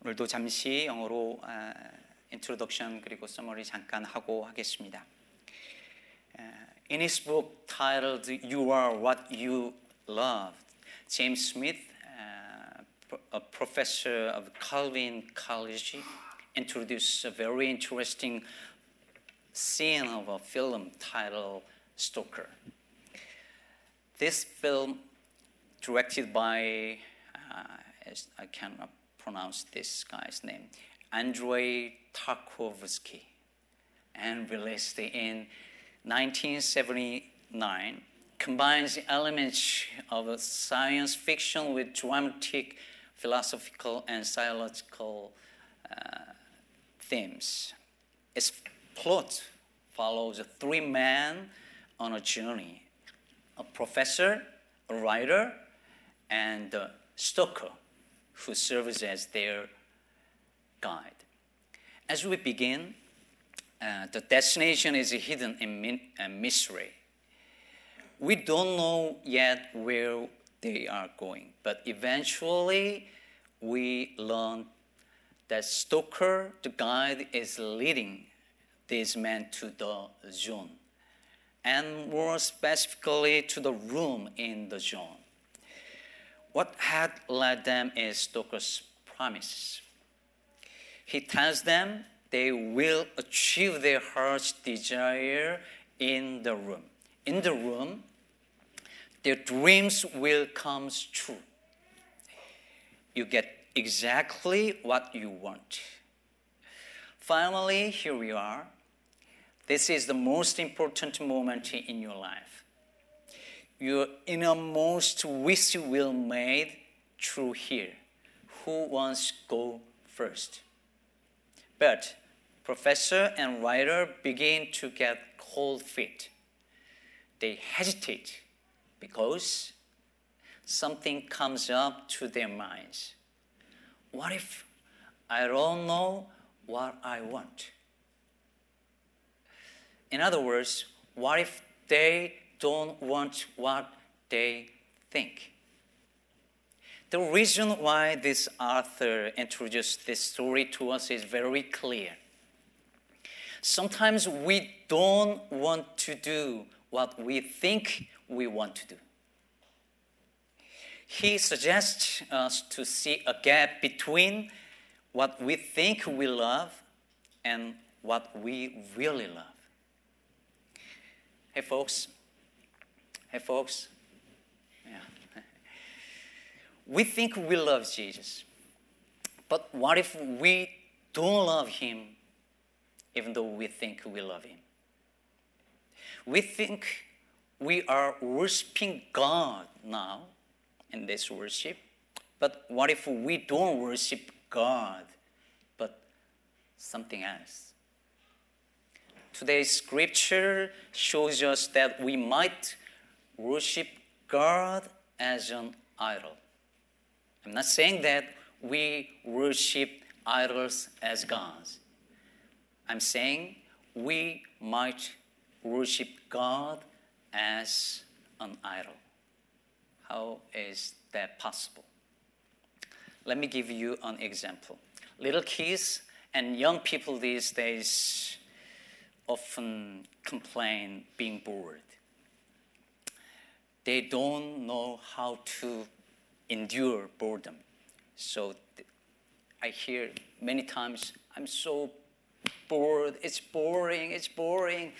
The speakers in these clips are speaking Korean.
오늘도 잠시 영어로 아, 인트로덕션 그리고 서머리 잠깐 하고 하겠습니다. In his book titled "You Are What You Love," James Smith, uh, a professor of Calvin College, introduced a very interesting scene of a film titled "Stoker." This film, directed by, uh, I cannot pronounce this guy's name, Andrei Tarkovsky, and released in 1979, combines elements of science fiction with dramatic, philosophical, and psychological uh, themes. Its plot follows three men on a journey. A professor, a writer, and a stalker who serves as their guide. As we begin, uh, the destination is hidden in uh, mystery. We don't know yet where they are going, but eventually we learn that Stoker, the guide, is leading these men to the zone, and more specifically to the room in the zone. What had led them is Stoker's promise. He tells them they will achieve their heart's desire in the room. In the room, their dreams will come true. You get exactly what you want. Finally, here we are. This is the most important moment in your life. Your innermost wish will made true here. Who wants to go first? But professor and writer begin to get cold feet. They hesitate because something comes up to their minds. What if I don't know what I want? In other words, what if they don't want what they think? The reason why this author introduced this story to us is very clear. Sometimes we don't want to do what we think we want to do. He suggests us to see a gap between what we think we love and what we really love. Hey, folks. Hey, folks. Yeah. we think we love Jesus, but what if we don't love Him even though we think we love Him? We think we are worshiping God now in this worship, but what if we don't worship God but something else? Today's scripture shows us that we might worship God as an idol. I'm not saying that we worship idols as gods. I'm saying we might worship God as an idol. How is that possible? Let me give you an example. Little kids and young people these days often complain being bored. They don't know how to endure boredom. So I hear many times, I'm so bored, it's boring, it's boring.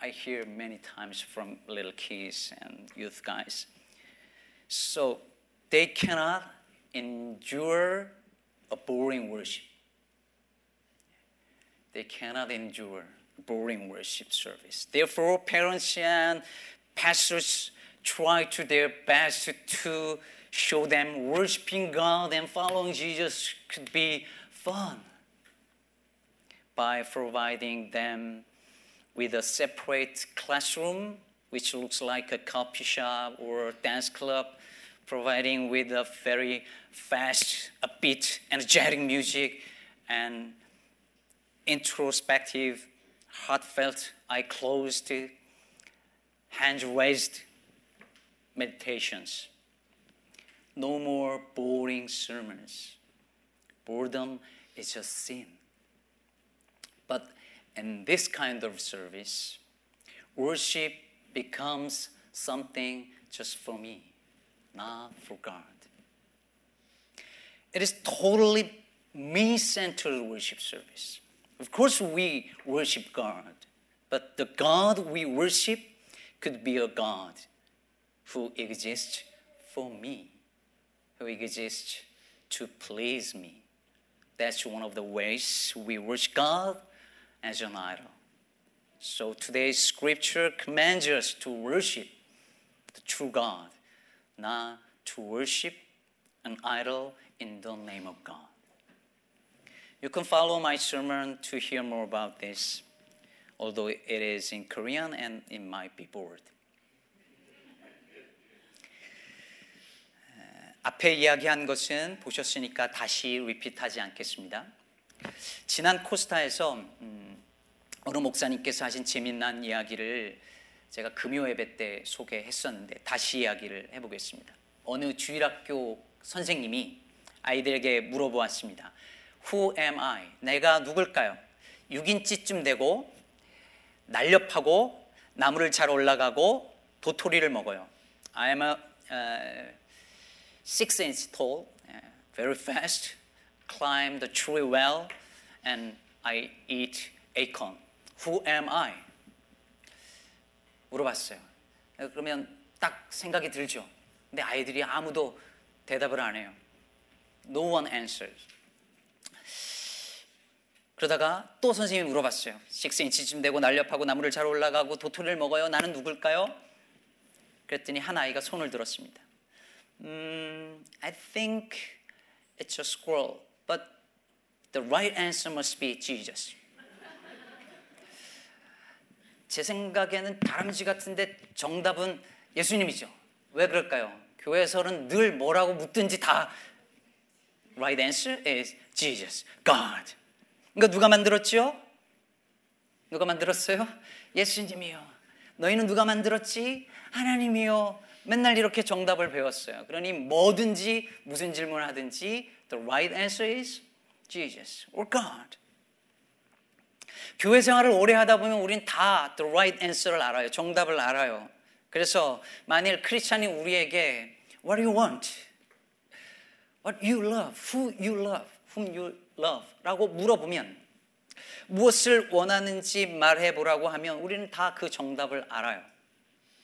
I hear many times from little kids and youth guys. So they cannot endure a boring worship. They cannot endure boring worship service. Therefore, parents and pastors try to their best to show them worshiping God and following Jesus could be fun by providing them with a separate classroom, which looks like a coffee shop or dance club, providing with a very fast, upbeat, energetic music and introspective, heartfelt, eye closed, hands raised meditations. No more boring sermons. boredom is just sin. But in this kind of service, worship becomes something just for me, not for God. It is totally me centered worship service. Of course, we worship God, but the God we worship could be a God who exists for me, who exists to please me. That's one of the ways we worship God as an idol. So today's scripture commands us to worship the true God, not to worship an idol in the name of God. You can follow my sermon to hear more about this, although it is in Korean and it might be bored. 앞에 이야기한 것은 보셨으니까 다시 리핏하지 않겠습니다. 지난 코스타에서 음, 어느 목사님께서 하신 재미난 이야기를 제가 금요 예배 때 소개했었는데 다시 이야기를 해보겠습니다. 어느 주일학교 선생님이 아이들에게 물어보았습니다. Who am I? 내가 누굴까요? 6인치쯤 되고 날렵하고 나무를 잘 올라가고 도토리를 먹어요. I am a uh, six inch tall, uh, very fast, climb the tree well, and I eat acorn. Who am I? 물어봤어요. 그러면 딱 생각이 들죠. 근데 아이들이 아무도 대답을 안 해요. No one answers. 그러다가 또 선생님이 물어봤어요. 6인치쯤 되고 날렵하고 나무를 잘 올라가고 도토리를 먹어요. 나는 누굴까요? 그랬더니 한 아이가 손을 들었습니다. Mm, I think it's a squirrel, but the right answer must be Jesus. 제 생각에는 다람쥐 같은데 정답은 예수님이죠. 왜 그럴까요? 교회에서는 늘 뭐라고 묻든지 다 right answer is Jesus, God. 그러니까 누가 만들었죠? 누가 만들었어요? 예수님이요. 너희는 누가 만들었지? 하나님이요. 맨날 이렇게 정답을 배웠어요. 그러니 뭐든지 무슨 질문을 하든지 the right answer is Jesus or God. 교회 생활을 오래 하다 보면 우린 다 the right answer를 알아요. 정답을 알아요. 그래서 만일 크리스찬이 우리에게 what do you want? what you love? who you love? whom you love? 라고 물어보면 무엇을 원하는지 말해 보라고 하면 우리는 다 그 정답을 알아요.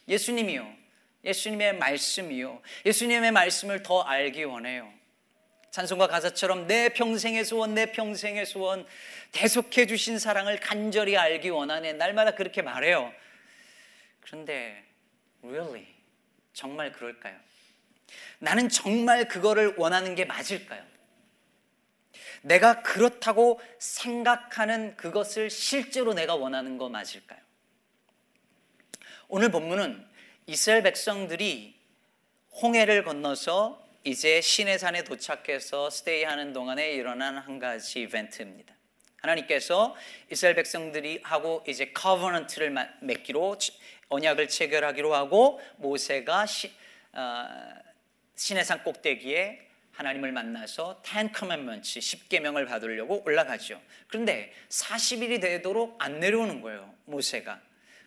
예수님이요. 예수님의 말씀이요. 예수님의 말씀을 더 알기 원해요. 찬송가 가사처럼 내 평생의 소원, 내 평생의 소원, 대속해 주신 사랑을 간절히 알기 원하네. 날마다 그렇게 말해요. 그런데, really? 정말 그럴까요? 나는 정말 그거를 원하는 게 맞을까요? 내가 그렇다고 생각하는 그것을 실제로 내가 원하는 거 맞을까요? 오늘 본문은 이스라엘 백성들이 홍해를 건너서 이제 시내산에 도착해서 스테이하는 동안에 일어난 한 가지 이벤트입니다. 하나님께서 이스라엘 백성들이 하고 이제 커버넌트를 맺기로 언약을 체결하기로 하고 모세가 시, 어, 시내산 꼭대기에 하나님을 만나서 Ten Commandments, 10계명을 받으려고 올라가죠. 그런데 40일이 되도록 안 내려오는 거예요, 모세가.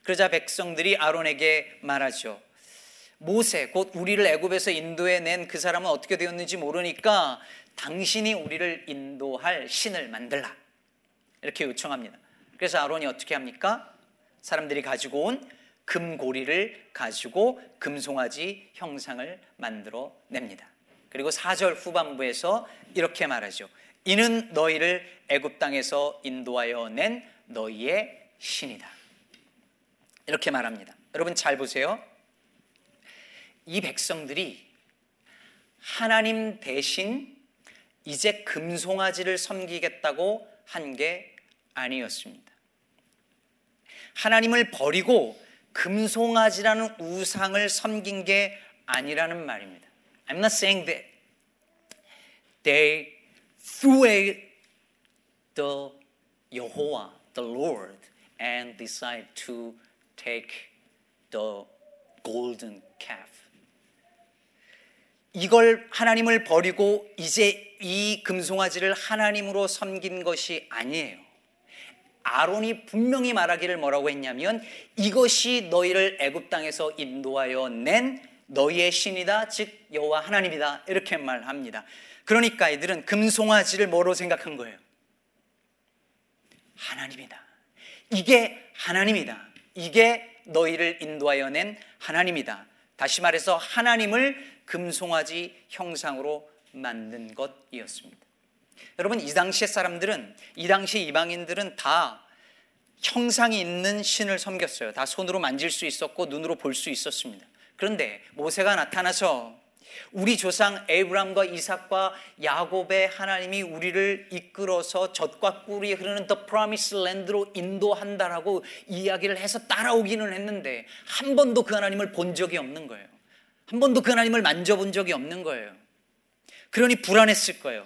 그러자 백성들이 아론에게 말하죠. 모세 곧 우리를 애굽에서 인도해 낸 그 사람은 어떻게 되었는지 모르니까 당신이 우리를 인도할 신을 만들라. 이렇게 요청합니다. 그래서 아론이 어떻게 합니까? 사람들이 가지고 온 금고리를 가지고 금송아지 형상을 만들어 냅니다. 그리고 4절 후반부에서 이렇게 말하죠. 이는 너희를 애굽 땅에서 인도하여 낸 너희의 신이다. 이렇게 말합니다. 여러분 잘 보세요. 이 백성들이 하나님 대신 이제 금송아지를 섬기겠다고 한 게 아니었습니다. 하나님을 버리고 금송아지라는 우상을 섬긴 게 아니라는 말입니다. I'm not saying that they threw away the Jehovah, the Lord, and decide to take the golden calf. 이걸 하나님을 버리고 이제 이 금송아지를 하나님으로 섬긴 것이 아니에요. 아론이 분명히 말하기를 뭐라고 했냐면 이것이 너희를 애굽 땅에서 인도하여 낸 너희의 신이다 즉 여호와 하나님이다 이렇게 말합니다. 그러니까 이들은 금송아지를 뭐로 생각한 거예요? 하나님이다. 이게 하나님이다. 이게 너희를 인도하여 낸 하나님이다. 다시 말해서 하나님을 금송아지 형상으로 만든 것이었습니다. 여러분 이 당시의 사람들은 이 당시 이방인들은 다 형상이 있는 신을 섬겼어요. 다 손으로 만질 수 있었고 눈으로 볼 수 있었습니다. 그런데 모세가 나타나서 우리 조상 에브람과 이삭과 야곱의 하나님이 우리를 이끌어서 젖과 꿀이 흐르는 The Promised Land로 인도한다라고 이야기를 해서 따라오기는 했는데 한 번도 그 하나님을 본 적이 없는 거예요. 한 번도 그 하나님을 만져본 적이 없는 거예요. 그러니 불안했을 거예요.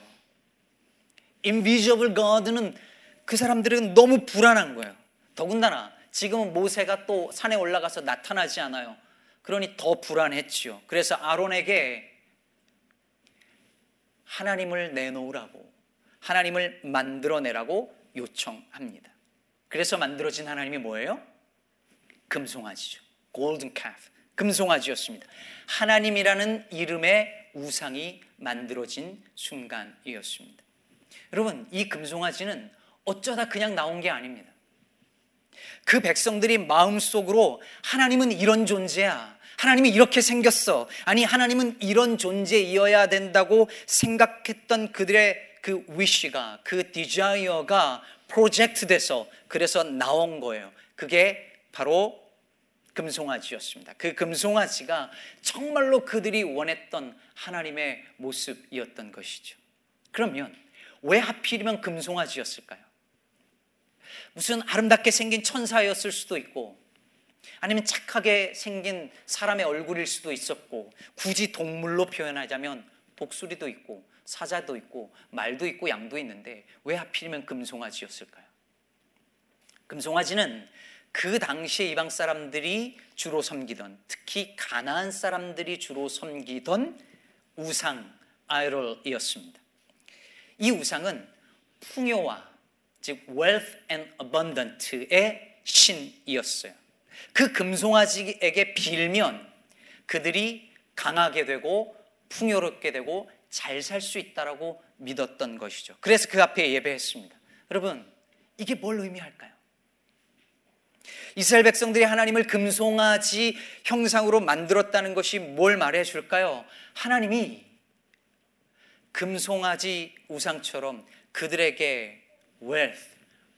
Invisible God는 그 사람들은 너무 불안한 거예요. 더군다나 지금은 모세가 또 산에 올라가서 나타나지 않아요. 그러니 더 불안했지요. 그래서 아론에게 하나님을 내놓으라고, 하나님을 만들어내라고 요청합니다. 그래서 만들어진 하나님이 뭐예요? 금송아지죠. 골든 카프. 금송아지였습니다. 하나님이라는 이름의 우상이 만들어진 순간이었습니다. 여러분, 이 금송아지는 어쩌다 그냥 나온 게 아닙니다. 그 백성들이 마음속으로 하나님은 이런 존재야. 하나님이 이렇게 생겼어. 아니, 하나님은 이런 존재이어야 된다고 생각했던 그들의 그 wish가, 그 desire가 project 돼서 그래서 나온 거예요. 그게 바로 금송아지였습니다. 그 금송아지가 정말로 그들이 원했던 하나님의 모습이었던 것이죠. 그러면 왜 하필이면 금송아지였을까요? 무슨 아름답게 생긴 천사였을 수도 있고 아니면 착하게 생긴 사람의 얼굴일 수도 있었고 굳이 동물로 표현하자면 독수리도 있고 사자도 있고 말도 있고 양도 있는데 왜 하필이면 금송아지였을까요? 금송아지는 그 당시에 이방 사람들이 주로 섬기던 특히 가나안 사람들이 주로 섬기던 우상 아이롤이었습니다. 이 우상은 풍요와 즉 wealth and abundant의 신이었어요. 그 금송아지에게 빌면 그들이 강하게 되고 풍요롭게 되고 잘 살 수 있다라고 믿었던 것이죠. 그래서 그 앞에 예배했습니다. 여러분, 이게 뭘 의미할까요? 이스라엘 백성들이 하나님을 금송아지 형상으로 만들었다는 것이 뭘 말해 줄까요? 하나님이 금송아지 우상처럼 그들에게 wealth,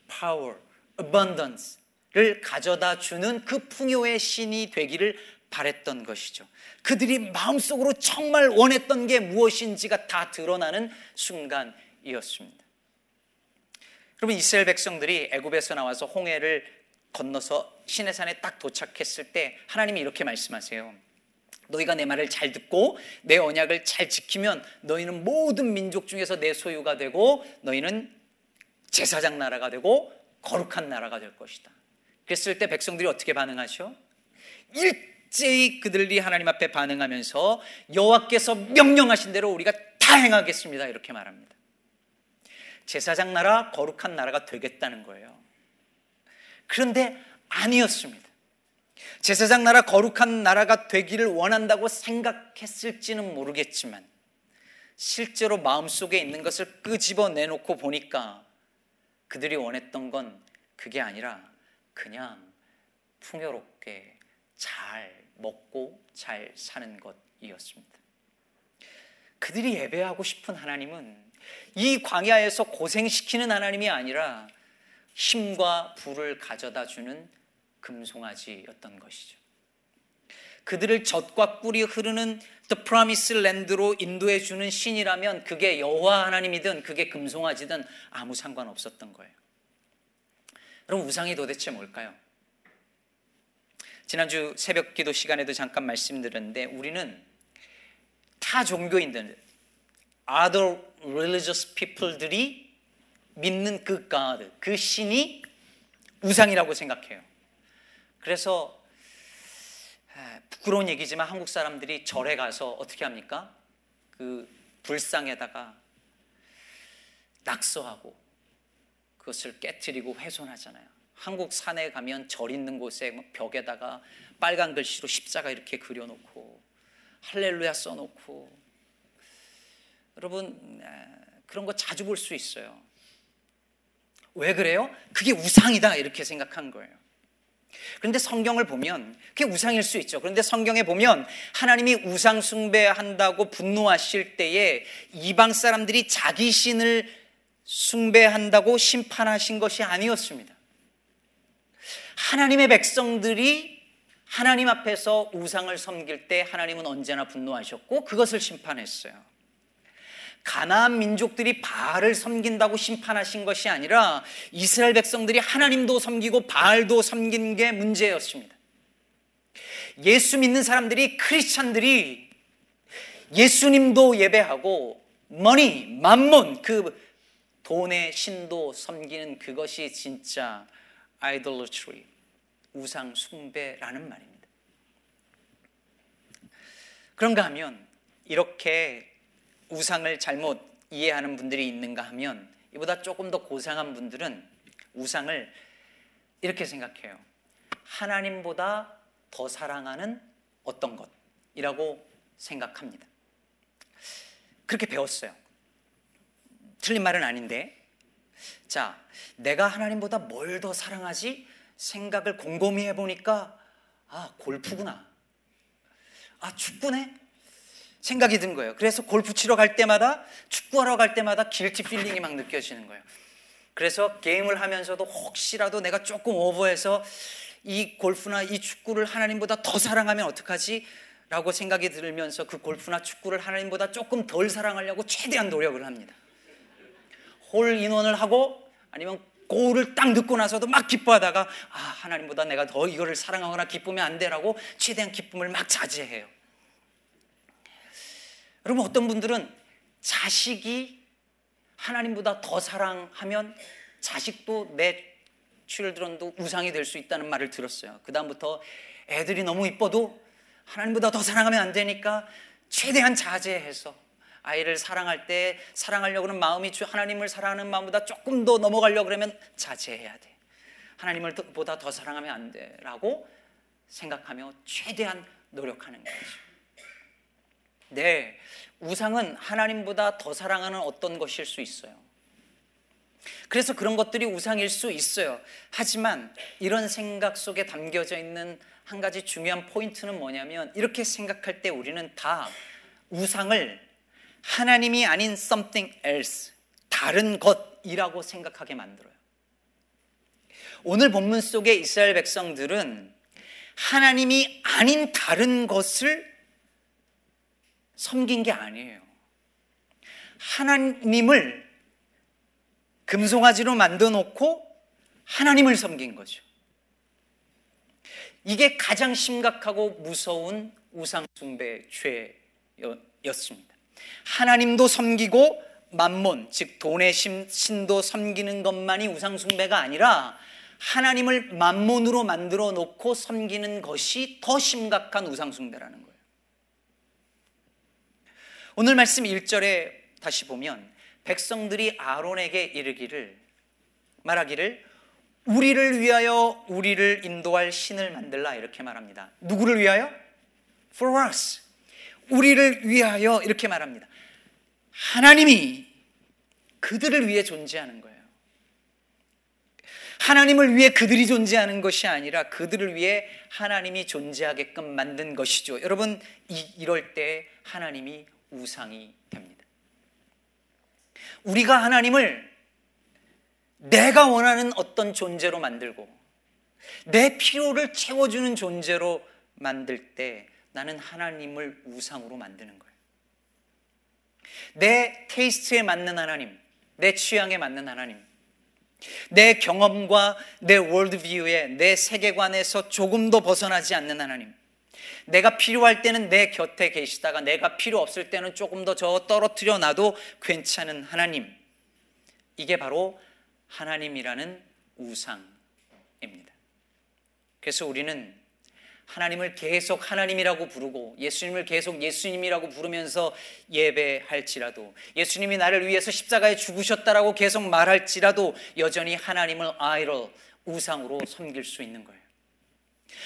power, abundance를 가져다 주는 그 풍요의 신이 되기를 바랬던 것이죠. 그들이 마음속으로 정말 원했던 게 무엇인지가 다 드러나는 순간이었습니다. 여러분 이스라엘 백성들이 애굽에서 나와서 홍해를 건너서 시내산에 딱 도착했을 때 하나님이 이렇게 말씀하세요. 너희가 내 말을 잘 듣고 내 언약을 잘 지키면 너희는 모든 민족 중에서 내 소유가 되고 너희는 제사장 나라가 되고 거룩한 나라가 될 것이다. 그랬을 때 백성들이 어떻게 반응하죠? 일제히 그들이 하나님 앞에 반응하면서 여호와께서 명령하신 대로 우리가 다 행하겠습니다. 이렇게 말합니다. 제사장 나라, 거룩한 나라가 되겠다는 거예요. 그런데 아니었습니다. 제사장 나라, 거룩한 나라가 되기를 원한다고 생각했을지는 모르겠지만 실제로 마음속에 있는 것을 끄집어 내놓고 보니까 그들이 원했던 건 그게 아니라 그냥 풍요롭게 잘 먹고 잘 사는 것이었습니다. 그들이 예배하고 싶은 하나님은 이 광야에서 고생시키는 하나님이 아니라 힘과 부를 가져다 주는 금송아지였던 것이죠. 그들을 젖과 꿀이 흐르는 The Promised Land로 인도해 주는 신이라면 그게 여호와 하나님이든 그게 금송아지든 아무 상관 없었던 거예요. 여러분 우상이 도대체 뭘까요? 지난주 새벽 기도 시간에도 잠깐 말씀드렸는데 우리는 타 종교인들 other religious people들이 믿는 그 God, 그 신이 우상이라고 생각해요. 그래서 부끄러운 얘기지만 한국 사람들이 절에 가서 어떻게 합니까? 그 불상에다가 낙서하고 그것을 깨뜨리고 훼손하잖아요. 한국 산에 가면 절 있는 곳에 뭐 벽에다가 빨간 글씨로 십자가 이렇게 그려놓고 할렐루야 써놓고 여러분 그런 거 자주 볼 수 있어요. 왜 그래요? 그게 우상이다 이렇게 생각한 거예요. 그런데 성경을 보면 그게 우상일 수 있죠. 그런데 성경에 보면 하나님이 우상 숭배한다고 분노하실 때에 이방 사람들이 자기 신을 숭배한다고 심판하신 것이 아니었습니다. 하나님의 백성들이 하나님 앞에서 우상을 섬길 때 하나님은 언제나 분노하셨고 그것을 심판했어요. 가나안 민족들이 바알을 섬긴다고 심판하신 것이 아니라 이스라엘 백성들이 하나님도 섬기고 바알도 섬긴 게 문제였습니다. 예수 믿는 사람들이 크리스찬들이 예수님도 예배하고 머니, 만몬 그 돈의 신도 섬기는 그것이 진짜 idolatry 우상 숭배라는 말입니다. 그런가 하면 이렇게 우상을 잘못 이해하는 분들이 있는가 하면 이보다 조금 더 고상한 분들은 우상을 이렇게 생각해요. 하나님보다 더 사랑하는 어떤 것이라고 생각합니다. 그렇게 배웠어요. 틀린 말은 아닌데. 자, 내가 하나님보다 뭘 더 사랑하지? 생각을 곰곰이 해보니까, 아, 골프구나. 아, 축구네? 생각이 든 거예요. 그래서 골프 치러 갈 때마다 축구하러 갈 때마다 guilty feeling이 막 느껴지는 거예요. 그래서 게임을 하면서도 혹시라도 내가 조금 오버해서 이 골프나 이 축구를 하나님보다 더 사랑하면 어떡하지? 라고 생각이 들면서 그 골프나 축구를 하나님보다 조금 덜 사랑하려고 최대한 노력을 합니다. 홀 인원을 하고 아니면 고울을 딱 듣고 나서도 막 기뻐하다가 아 하나님보다 내가 더 이거를 사랑하거나 기쁘면 안 돼라고 최대한 기쁨을 막 자제해요. 여러분 어떤 분들은 자식이 하나님보다 더 사랑하면 자식도 내 칠드런도 우상이 될 수 있다는 말을 들었어요. 그 다음부터 애들이 너무 이뻐도 하나님보다 더 사랑하면 안 되니까 최대한 자제해서 아이를 사랑할 때 사랑하려고 하는 마음이 하나님을 사랑하는 마음보다 조금 더 넘어가려고 그러면 자제해야 돼. 하나님을 보다 더 사랑하면 안 돼라고 생각하며 최대한 노력하는 거죠. 네, 우상은 하나님보다 더 사랑하는 어떤 것일 수 있어요. 그래서 그런 것들이 우상일 수 있어요. 하지만 이런 생각 속에 담겨져 있는 한 가지 중요한 포인트는 뭐냐면 이렇게 생각할 때 우리는 다 우상을 하나님이 아닌 something else, 다른 것이라고 생각하게 만들어요. 오늘 본문 속의 이스라엘 백성들은 하나님이 아닌 다른 것을 섬긴 게 아니에요. 하나님을 금송아지로 만들어 놓고 하나님을 섬긴 거죠. 이게 가장 심각하고 무서운 우상숭배 죄였습니다. 하나님도 섬기고 만몬, 즉 돈의 신도 섬기는 것만이 우상숭배가 아니라 하나님을 만몬으로 만들어 놓고 섬기는 것이 더 심각한 우상숭배라는 거예요. 오늘 말씀 1절에 다시 보면 백성들이 아론에게 이르기를 말하기를 우리를 위하여 우리를 인도할 신을 만들라 이렇게 말합니다. 누구를 위하여? For us. 우리를 위하여 이렇게 말합니다. 하나님이 그들을 위해 존재하는 거예요. 하나님을 위해 그들이 존재하는 것이 아니라 그들을 위해 하나님이 존재하게끔 만든 것이죠. 여러분, 이, 이럴 때 하나님이 우상이 됩니다. 우리가 하나님을 내가 원하는 어떤 존재로 만들고 내 필요를 채워주는 존재로 만들 때 나는 하나님을 우상으로 만드는 거예요. 내 테이스트에 맞는 하나님, 내 취향에 맞는 하나님, 내 경험과 내 월드뷰에 내 세계관에서 조금 도 벗어나지 않는 하나님. 내가 필요할 때는 내 곁에 계시다가 내가 필요 없을 때는 조금 더 저 떨어뜨려 놔도 괜찮은 하나님. 이게 바로 하나님이라는 우상입니다. 그래서 우리는 하나님을 계속 하나님이라고 부르고 예수님을 계속 예수님이라고 부르면서 예배할지라도 예수님이 나를 위해서 십자가에 죽으셨다라고 계속 말할지라도 여전히 하나님을 아이로 우상으로 섬길 수 있는 거예요.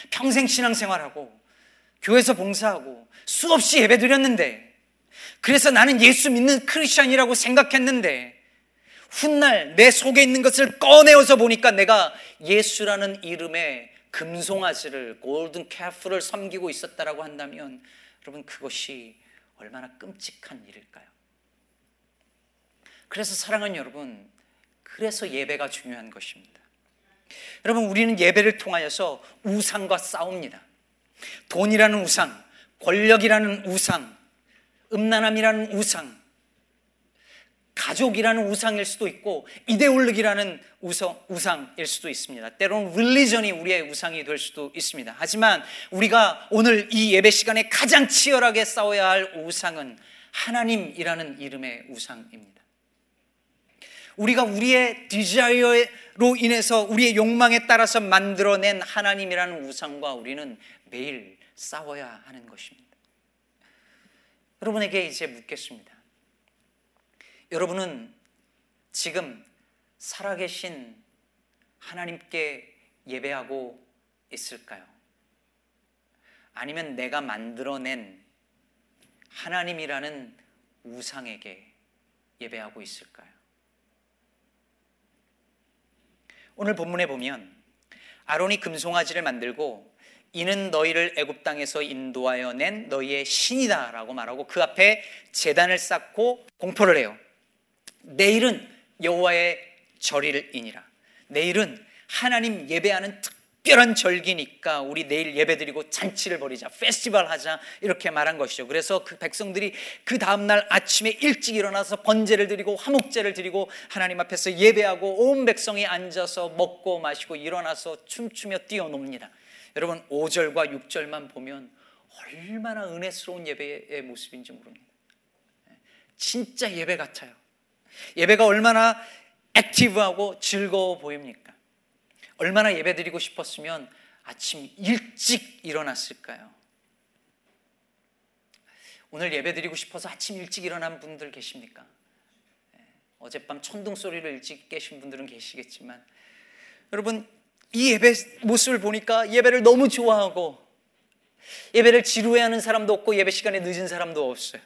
평생 신앙생활하고 교회에서 봉사하고 수없이 예배 드렸는데 그래서 나는 예수 믿는 크리스천이라고 생각했는데 훗날 내 속에 있는 것을 꺼내어서 보니까 내가 예수라는 이름의 금송아지를 골든 캐프를 섬기고 있었다라고 한다면 여러분 그것이 얼마나 끔찍한 일일까요? 그래서 사랑하는 여러분 그래서 예배가 중요한 것입니다. 여러분 우리는 예배를 통하여서 우상과 싸웁니다. 돈이라는 우상, 권력이라는 우상, 음란함이라는 우상, 가족이라는 우상일 수도 있고 이데올로기라는 우상, 우상일 수도 있습니다. 때로는 릴리전이 우리의 우상이 될 수도 있습니다. 하지만 우리가 오늘 이 예배 시간에 가장 치열하게 싸워야 할 우상은 하나님이라는 이름의 우상입니다. 우리가 우리의 desire로 인해서 우리의 욕망에 따라서 만들어낸 하나님이라는 우상과 우리는 매일 싸워야 하는 것입니다. 여러분에게 이제 묻겠습니다. 여러분은 지금 살아계신 하나님께 예배하고 있을까요? 아니면 내가 만들어낸 하나님이라는 우상에게 예배하고 있을까요? 오늘 본문에 보면 아론이 금송아지를 만들고 이는 너희를 애굽 땅에서 인도하여 낸 너희의 신이다라고 말하고 그 앞에 제단을 쌓고 공포를 해요. 내일은 여호와의 절일이니라. 내일은 하나님 예배하는 특별한 절기니까 우리 내일 예배드리고 잔치를 벌이자, 페스티벌 하자 이렇게 말한 것이죠. 그래서 그 백성들이 그 다음 날 아침에 일찍 일어나서 번제를 드리고 화목제를 드리고 하나님 앞에서 예배하고 온 백성이 앉아서 먹고 마시고 일어나서 춤추며 뛰어놉니다. 여러분 5절과 6절만 보면 얼마나 은혜스러운 예배의 모습인지 모릅니다. 진짜 예배 같아요. 예배가 얼마나 액티브하고 즐거워 보입니까? 얼마나 예배 드리고 싶었으면 아침 일찍 일어났을까요? 오늘 예배 드리고 싶어서 아침 일찍 일어난 분들 계십니까? 예, 어젯밤 천둥 소리를 일찍 깨신 분들은 계시겠지만 여러분 이 예배 모습을 보니까 예배를 너무 좋아하고 예배를 지루해하는 사람도 없고 예배 시간에 늦은 사람도 없어요.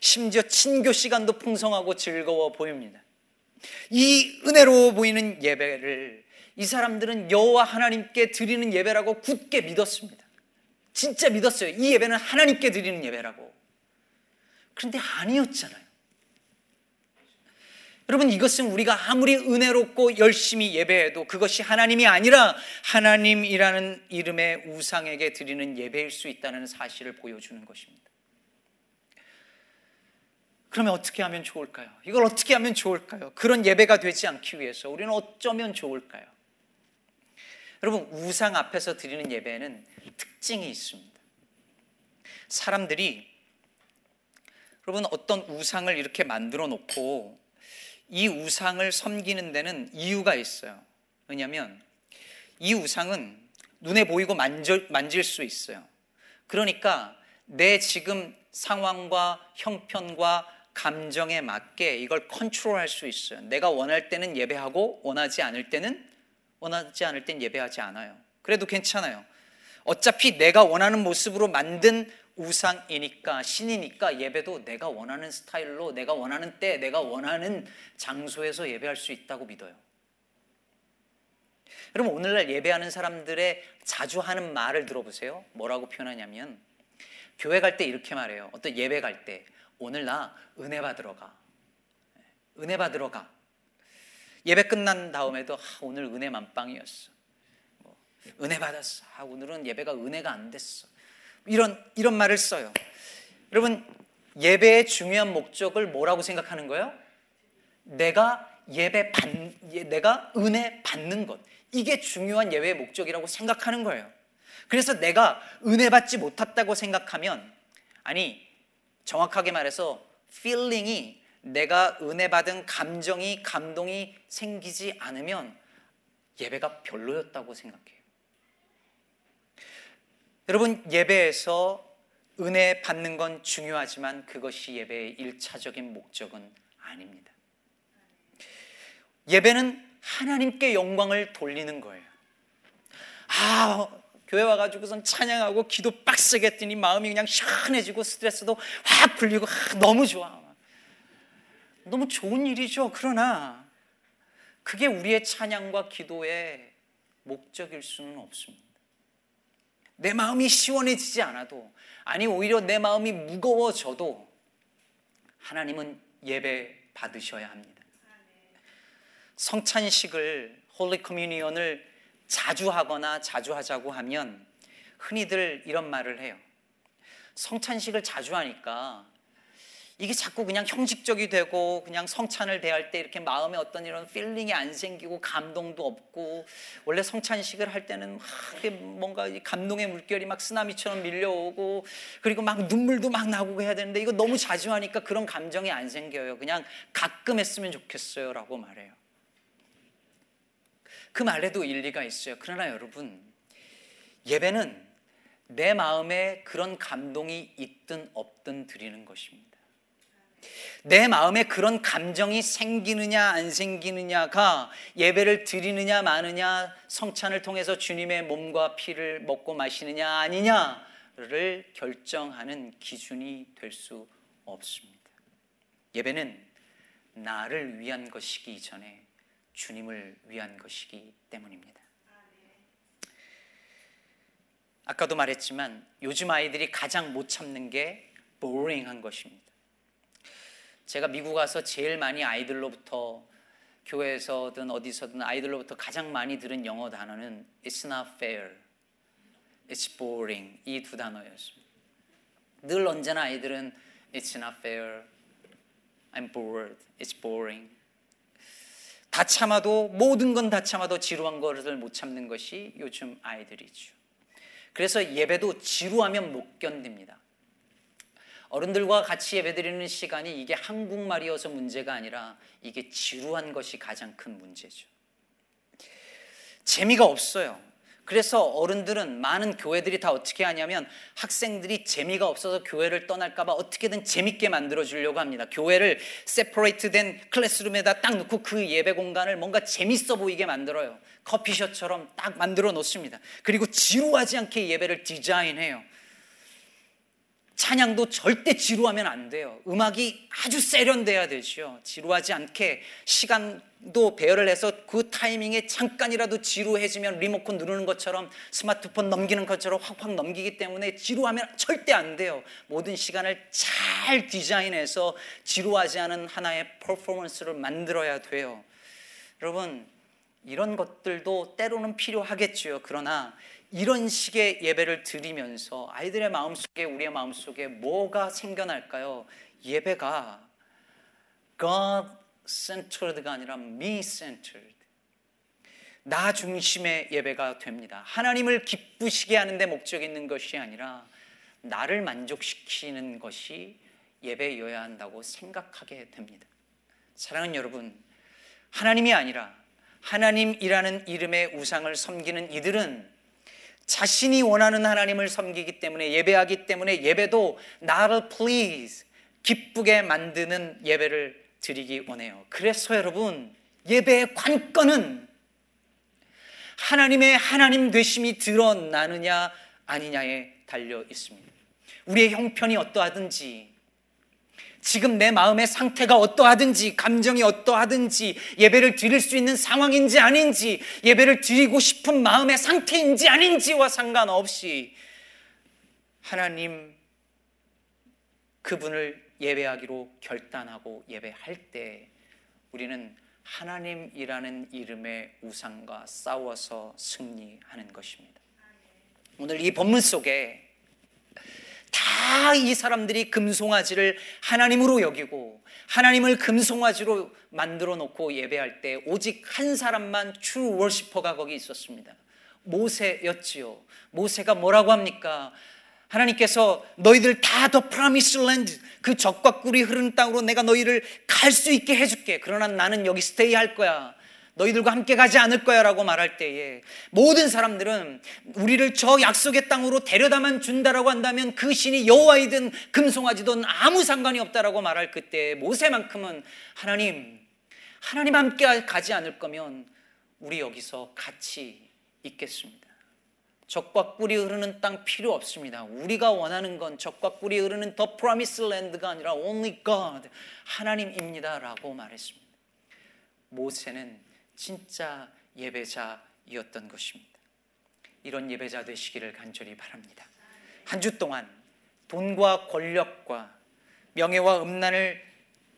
심지어 친교 시간도 풍성하고 즐거워 보입니다. 이 은혜로워 보이는 예배를 이 사람들은 여호와 하나님께 드리는 예배라고 굳게 믿었습니다. 진짜 믿었어요. 이 예배는 하나님께 드리는 예배라고. 그런데 아니었잖아요. 여러분 이것은 우리가 아무리 은혜롭고 열심히 예배해도 그것이 하나님이 아니라 하나님이라는 이름의 우상에게 드리는 예배일 수 있다는 사실을 보여주는 것입니다. 그러면 어떻게 하면 좋을까요? 이걸 어떻게 하면 좋을까요? 그런 예배가 되지 않기 위해서 우리는 어쩌면 좋을까요? 여러분, 우상 앞에서 드리는 예배에는 특징이 있습니다. 사람들이 여러분 어떤 우상을 이렇게 만들어 놓고 이 우상을 섬기는 데는 이유가 있어요. 왜냐하면 이 우상은 눈에 보이고 만질, 만질 수 있어요. 그러니까 내 지금 상황과 형편과 감정에 맞게 이걸 컨트롤할 수 있어요. 내가 원할 때는 예배하고 원하지 않을 때는 원하지 않을 땐 예배하지 않아요. 그래도 괜찮아요. 어차피 내가 원하는 모습으로 만든 우상이니까 신이니까 예배도 내가 원하는 스타일로 내가 원하는 때 내가 원하는 장소에서 예배할 수 있다고 믿어요. 여러분 오늘날 예배하는 사람들의 자주 하는 말을 들어보세요. 뭐라고 표현하냐면 교회 갈 때 이렇게 말해요. 어떤 예배 갈 때 오늘 나 은혜 받으러 가. 은혜 받으러 가. 예배 끝난 다음에도 아, 오늘 은혜 만빵이었어. 뭐, 은혜 받았어. 아, 오늘은 예배가 은혜가 안 됐어. 이런 이런 말을 써요. 여러분 예배의 중요한 목적을 뭐라고 생각하는 거예요? 내가 예배 받 내가 은혜 받는 것 이게 중요한 예배의 목적이라고 생각하는 거예요. 그래서 내가 은혜 받지 못했다고 생각하면 아니 정확하게 말해서 feeling이 내가 은혜 받은 감정이 감동이 생기지 않으면 예배가 별로였다고 생각해요. 여러분, 예배에서 은혜 받는 건 중요하지만 그것이 예배의 일차적인 목적은 아닙니다. 예배는 하나님께 영광을 돌리는 거예요. 아, 교회 와가지고선 찬양하고 기도 빡세게 했더니 마음이 그냥 시원해지고 스트레스도 확 풀리고 아, 너무 좋아. 너무 좋은 일이죠. 그러나 그게 우리의 찬양과 기도의 목적일 수는 없습니다. 내 마음이 시원해지지 않아도 아니 오히려 내 마음이 무거워져도 하나님은 예배 받으셔야 합니다. 성찬식을 holy communion을 자주 하거나 자주 하자고 하면 흔히들 이런 말을 해요. 성찬식을 자주 하니까 이게 자꾸 그냥 형식적이 되고 그냥 성찬을 대할 때 이렇게 마음에 어떤 이런 feeling이 안 생기고 감동도 없고 원래 성찬식을 할 때는 막 뭔가 감동의 물결이 막 쓰나미처럼 밀려오고 그리고 막 눈물도 막 나고 해야 되는데 이거 너무 자주 하니까 그런 감정이 안 생겨요. 그냥 가끔 했으면 좋겠어요라고 말해요. 그 말에도 일리가 있어요. 그러나 여러분 예배는 내 마음에 그런 감동이 있든 없든 드리는 것입니다. 내 마음에 그런 감정이 생기느냐 안 생기느냐가 예배를 드리느냐 마느냐 성찬을 통해서 주님의 몸과 피를 먹고 마시느냐 아니냐를 결정하는 기준이 될 수 없습니다. 예배는 나를 위한 것이기 전에 주님을 위한 것이기 때문입니다. 아까도 말했지만 요즘 아이들이 가장 못 참는 게 보링한 것입니다. 제가 미국 와서 제일 많이 아이들로부터 교회에서든 어디서든 아이들로부터 가장 많이 들은 영어 단어는 It's not fair, It's boring 이 두 단어였습니다. 늘 언제나 아이들은 It's not fair, I'm bored, It's boring. 다 참아도 모든 건 다 참아도 지루한 것을 못 참는 것이 요즘 아이들이죠. 그래서 예배도 지루하면 못 견딥니다. 어른들과 같이 예배드리는 시간이 이게 한국말이어서 문제가 아니라 이게 지루한 것이 가장 큰 문제죠. 재미가 없어요. 그래서 어른들은 많은 교회들이 다 어떻게 하냐면 학생들이 재미가 없어서 교회를 떠날까봐 어떻게든 재밌게 만들어 주려고 합니다. 교회를 세퍼레이트된 클래스룸에다 딱 놓고 그 예배 공간을 뭔가 재밌어 보이게 만들어요. 커피숍처럼 딱 만들어 놓습니다. 그리고 지루하지 않게 예배를 디자인해요. 찬양도 절대 지루하면 안 돼요. 음악이 아주 세련돼야 되죠. 지루하지 않게 시간도 배열을 해서 그 타이밍에 잠깐이라도 지루해지면 리모컨 누르는 것처럼 스마트폰 넘기는 것처럼 확확 넘기기 때문에 지루하면 절대 안 돼요. 모든 시간을 잘 디자인해서 지루하지 않은 하나의 퍼포먼스를 만들어야 돼요. 여러분, 이런 것들도 때로는 필요하겠죠. 그러나 이런 식의 예배를 드리면서 아이들의 마음속에 우리의 마음속에 뭐가 생겨날까요? 예배가 God centered가 아니라 me centered. 나 중심의 예배가 됩니다. 하나님을 기쁘시게 하는데 목적이 있는 것이 아니라 나를 만족시키는 것이 예배여야 한다고 생각하게 됩니다. 사랑하는 여러분, 하나님이 아니라 하나님이라는 이름의 우상을 섬기는 이들은 자신이 원하는 하나님을 섬기기 때문에 예배하기 때문에 예배도 나를 please 기쁘게 만드는 예배를 드리기 원해요. 그래서 여러분 예배의 관건은 하나님의 하나님 되심이 드러나느냐 아니냐에 달려 있습니다. 우리의 형편이 어떠하든지 지금 내 마음의 상태가 어떠하든지, 감정이 어떠하든지, 예배를 드릴 수 있는 상황인지 아닌지, 예배를 드리고 싶은 마음의 상태인지 아닌지와 상관없이 하나님 그분을 예배하기로 결단하고 예배할 때 우리는 하나님이라는 이름의 우상과 싸워서 승리하는 것입니다. 오늘 이 본문 속에 다 이 사람들이 금송아지를 하나님으로 여기고 하나님을 금송아지로 만들어 놓고 예배할 때 오직 한 사람만 true worshiper가 거기 있었습니다. 모세였지요. 모세가 뭐라고 합니까? 하나님께서 너희들 다 the promised land 그 젖과 꿀이 흐르는 땅으로 내가 너희를 갈 수 있게 해줄게. 그러나 나는 여기 stay 할 거야. 너희들과 함께 가지 않을 거야 라고 말할 때에 모든 사람들은 우리를 저 약속의 땅으로 데려다만 준다라고 한다면 그 신이 여호와이든 금송아지든 아무 상관이 없다라고 말할 그때 모세만큼은 하나님 하나님 함께 가지 않을 거면 우리 여기서 같이 있겠습니다. 적과 꿀이 흐르는 땅 필요 없습니다. 우리가 원하는 건 적과 꿀이 흐르는 더 프로미스 랜드가 아니라 only God 하나님입니다라고 말했습니다. 모세는 진짜 예배자이었던 것입니다. 이런 예배자 되시기를 간절히 바랍니다. 한 주 동안 돈과 권력과 명예와 음란을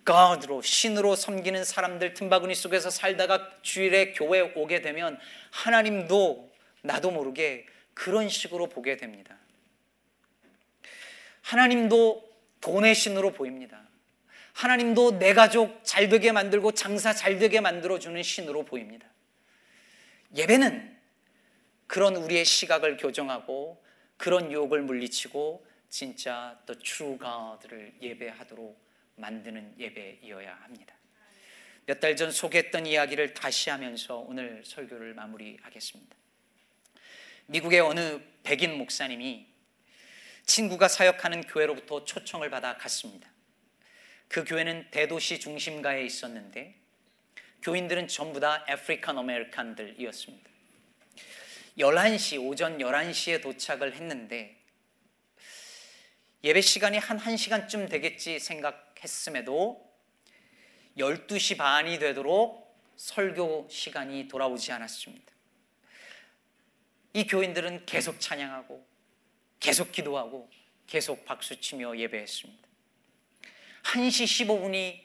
God로 신으로 섬기는 사람들 틈바구니 속에서 살다가 주일에 교회 오게 되면 하나님도 나도 모르게 그런 식으로 보게 됩니다. 하나님도 돈의 신으로 보입니다. 하나님도 내 가족 잘 되게 만들고 장사 잘 되게 만들어 주는 신으로 보입니다. 예배는 그런 우리의 시각을 교정하고 그런 유혹을 물리치고 진짜 또 true God를 예배하도록 만드는 예배이어야 합니다. 몇 달 전 소개했던 이야기를 다시 하면서 오늘 설교를 마무리하겠습니다. 미국의 어느 백인 목사님이 친구가 사역하는 교회로부터 초청을 받아 갔습니다. 그 교회는 대도시 중심가에 있었는데 교인들은 전부 다 African American들이었습니다. 11시, 오전 11시에 도착을 했는데 예배 시간이 한 1시간쯤 되겠지 생각했음에도 12시 반이 되도록 설교 시간이 돌아오지 않았습니다. 이 교인들은 계속 찬양하고 계속 기도하고 계속 박수치며 예배했습니다. 1시 15분이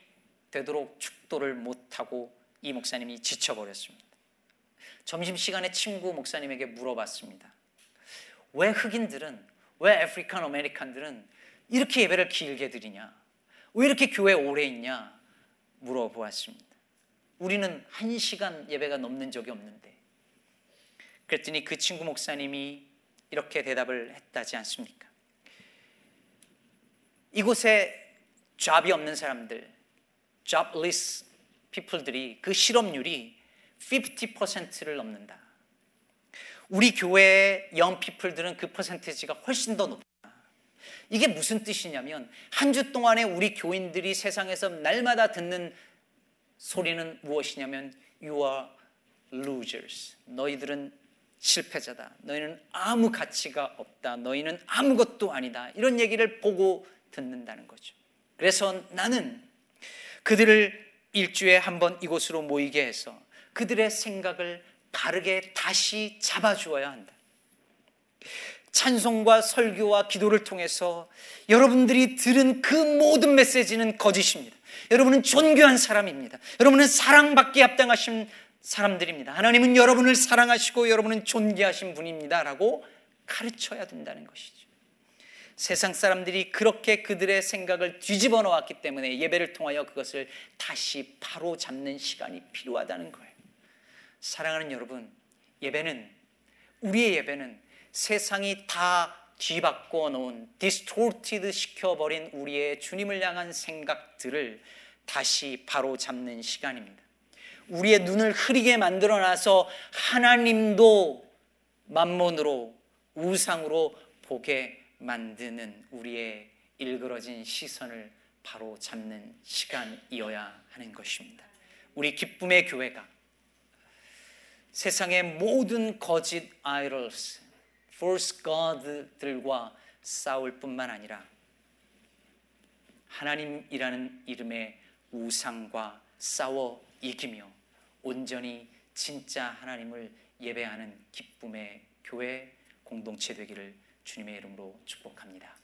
되도록 축도를 못하고 이 목사님이 지쳐버렸습니다. 점심시간에 친구 목사님에게 물어봤습니다. 왜 흑인들은, 왜 African American들은 이렇게 예배를 길게 드리냐? 왜 이렇게 교회 오래 있냐? 물어보았습니다. 우리는 한 시간 예배가 넘는 적이 없는데. 그랬더니 그 친구 목사님이 이렇게 대답을 했다지 않습니까? 이곳에 잡이 없는 사람들, jobless people들이 그 실업률이 50%를 넘는다. 우리 교회의 young people들은 그 퍼센테이지가 훨씬 더 높다. 이게 무슨 뜻이냐면 한 주 동안에 우리 교인들이 세상에서 날마다 듣는 소리는 무엇이냐면 you are losers. 너희들은 실패자다. 너희는 아무 가치가 없다. 너희는 아무것도 아니다. 이런 얘기를 보고 듣는다는 거죠. 그래서 나는 그들을 일주에 한 번 이곳으로 모이게 해서 그들의 생각을 바르게 다시 잡아주어야 한다. 찬송과 설교와 기도를 통해서 여러분들이 들은 그 모든 메시지는 거짓입니다. 여러분은 존귀한 사람입니다. 여러분은 사랑받기 합당하신 사람들입니다. 하나님은 여러분을 사랑하시고 여러분은 존귀하신 분입니다. 라고 가르쳐야 된다는 것이죠. 세상 사람들이 그렇게 그들의 생각을 뒤집어 놓았기 때문에 예배를 통하여 그것을 다시 바로 잡는 시간이 필요하다는 거예요. 사랑하는 여러분, 예배는 우리의 예배는 세상이 다 뒤바꿔 놓은 distorted 시켜버린 우리의 주님을 향한 생각들을 다시 바로 잡는 시간입니다. 우리의 눈을 흐리게 만들어 놔서 하나님도 만몬으로 우상으로 보게 만드는 우리의 일그러진 시선을 바로 잡는 시간이어야 하는 것입니다. 우리 기쁨의 교회가 세상의 모든 거짓 아이돌스, false god들과 싸울 뿐만 아니라 하나님이라는 이름의 우상과 싸워 이기며 온전히 진짜 하나님을 예배하는 기쁨의 교회 공동체 되기를 주님의 이름으로 축복합니다.